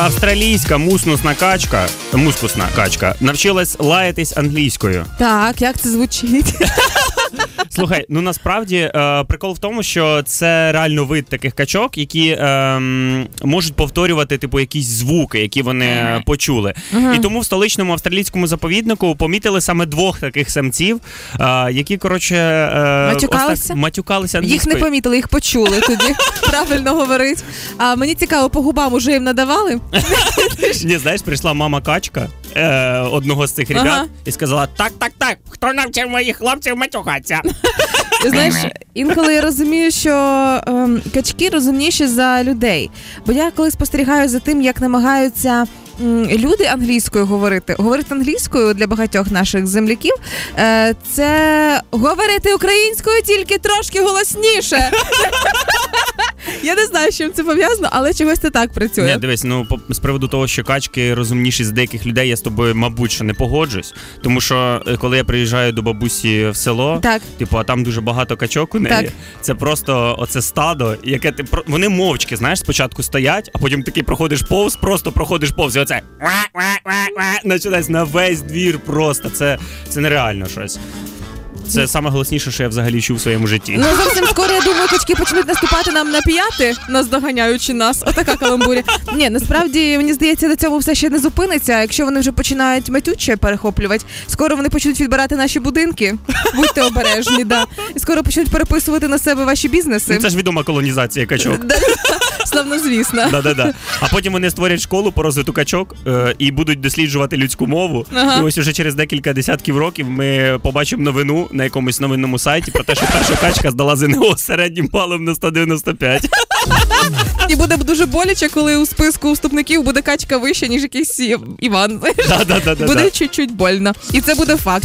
Австралійська муснусна качка, мускусна качка навчилась лаятись англійською. Так, як це звучить? Слухай, ну насправді е, прикол в тому, що це реально вид таких качок, які е, можуть повторювати типу якісь звуки, які вони почули. І тому в столичному австралійському заповіднику помітили саме двох таких самців, е, які коротше е, Матюкалися? ось матюкалися Їх не помітили, їх почули тоді. Правильно говорить. А мені цікаво, по губам уже їм надавали. Ні, знаєш, прийшла мама качка е, одного з цих ребят Ага. і сказала: Так, так, так, хто навчив моїх хлопців матюкатися? Ти знаєш, інколи я розумію, що ем, качки розумніші за людей. Бо я коли спостерігаю за тим, як намагаються. Люди англійською говорити, говорити англійською для багатьох наших земляків, е, це говорити українською тільки трошки голосніше. Я не знаю, з чим це пов'язано, але чогось це так працює. Ні, дивись, ну по- з приводу того, що качки розумніші з деяких людей, я з тобою, мабуть, що не погоджусь. Тому що е, коли я приїжджаю до бабусі в село, Так. типу, а там дуже багато качок у неї. Так. Це просто оце стадо, яке ти про- вони мовчки, знаєш, спочатку стоять, а потім такий проходиш повз, просто проходиш повз. І оце починається на весь двір. Просто це, це нереально щось. Це саме голосніше, що я взагалі чув в своєму житті. Ну зовсім скоро я думаю, качки почнуть наступати нам на п'яти, наздоганяючи нас. Отака каламбуря. Ні, насправді мені здається, на цьому все ще не зупиниться. Якщо вони вже починають матюче перехоплювати, скоро вони почнуть відбирати наші будинки. Будьте обережні, да. І скоро почнуть переписувати на себе ваші бізнеси. Ну, це ж відома колонізація качок. Да, Славно звісно. Да-да-да. А потім вони створять школу по розвитку качок е, і будуть досліджувати людську мову. Ага. І ось уже через декілька десятків років ми побачимо новину на якомусь новинному сайті про те, що перша качка здала ЗНО середнім балом на 195. І буде дуже боляче, коли у списку вступників буде качка вища, ніж якийсь Іван. Да-да-да-да-да. Буде чуть-чуть больно. І це буде факт.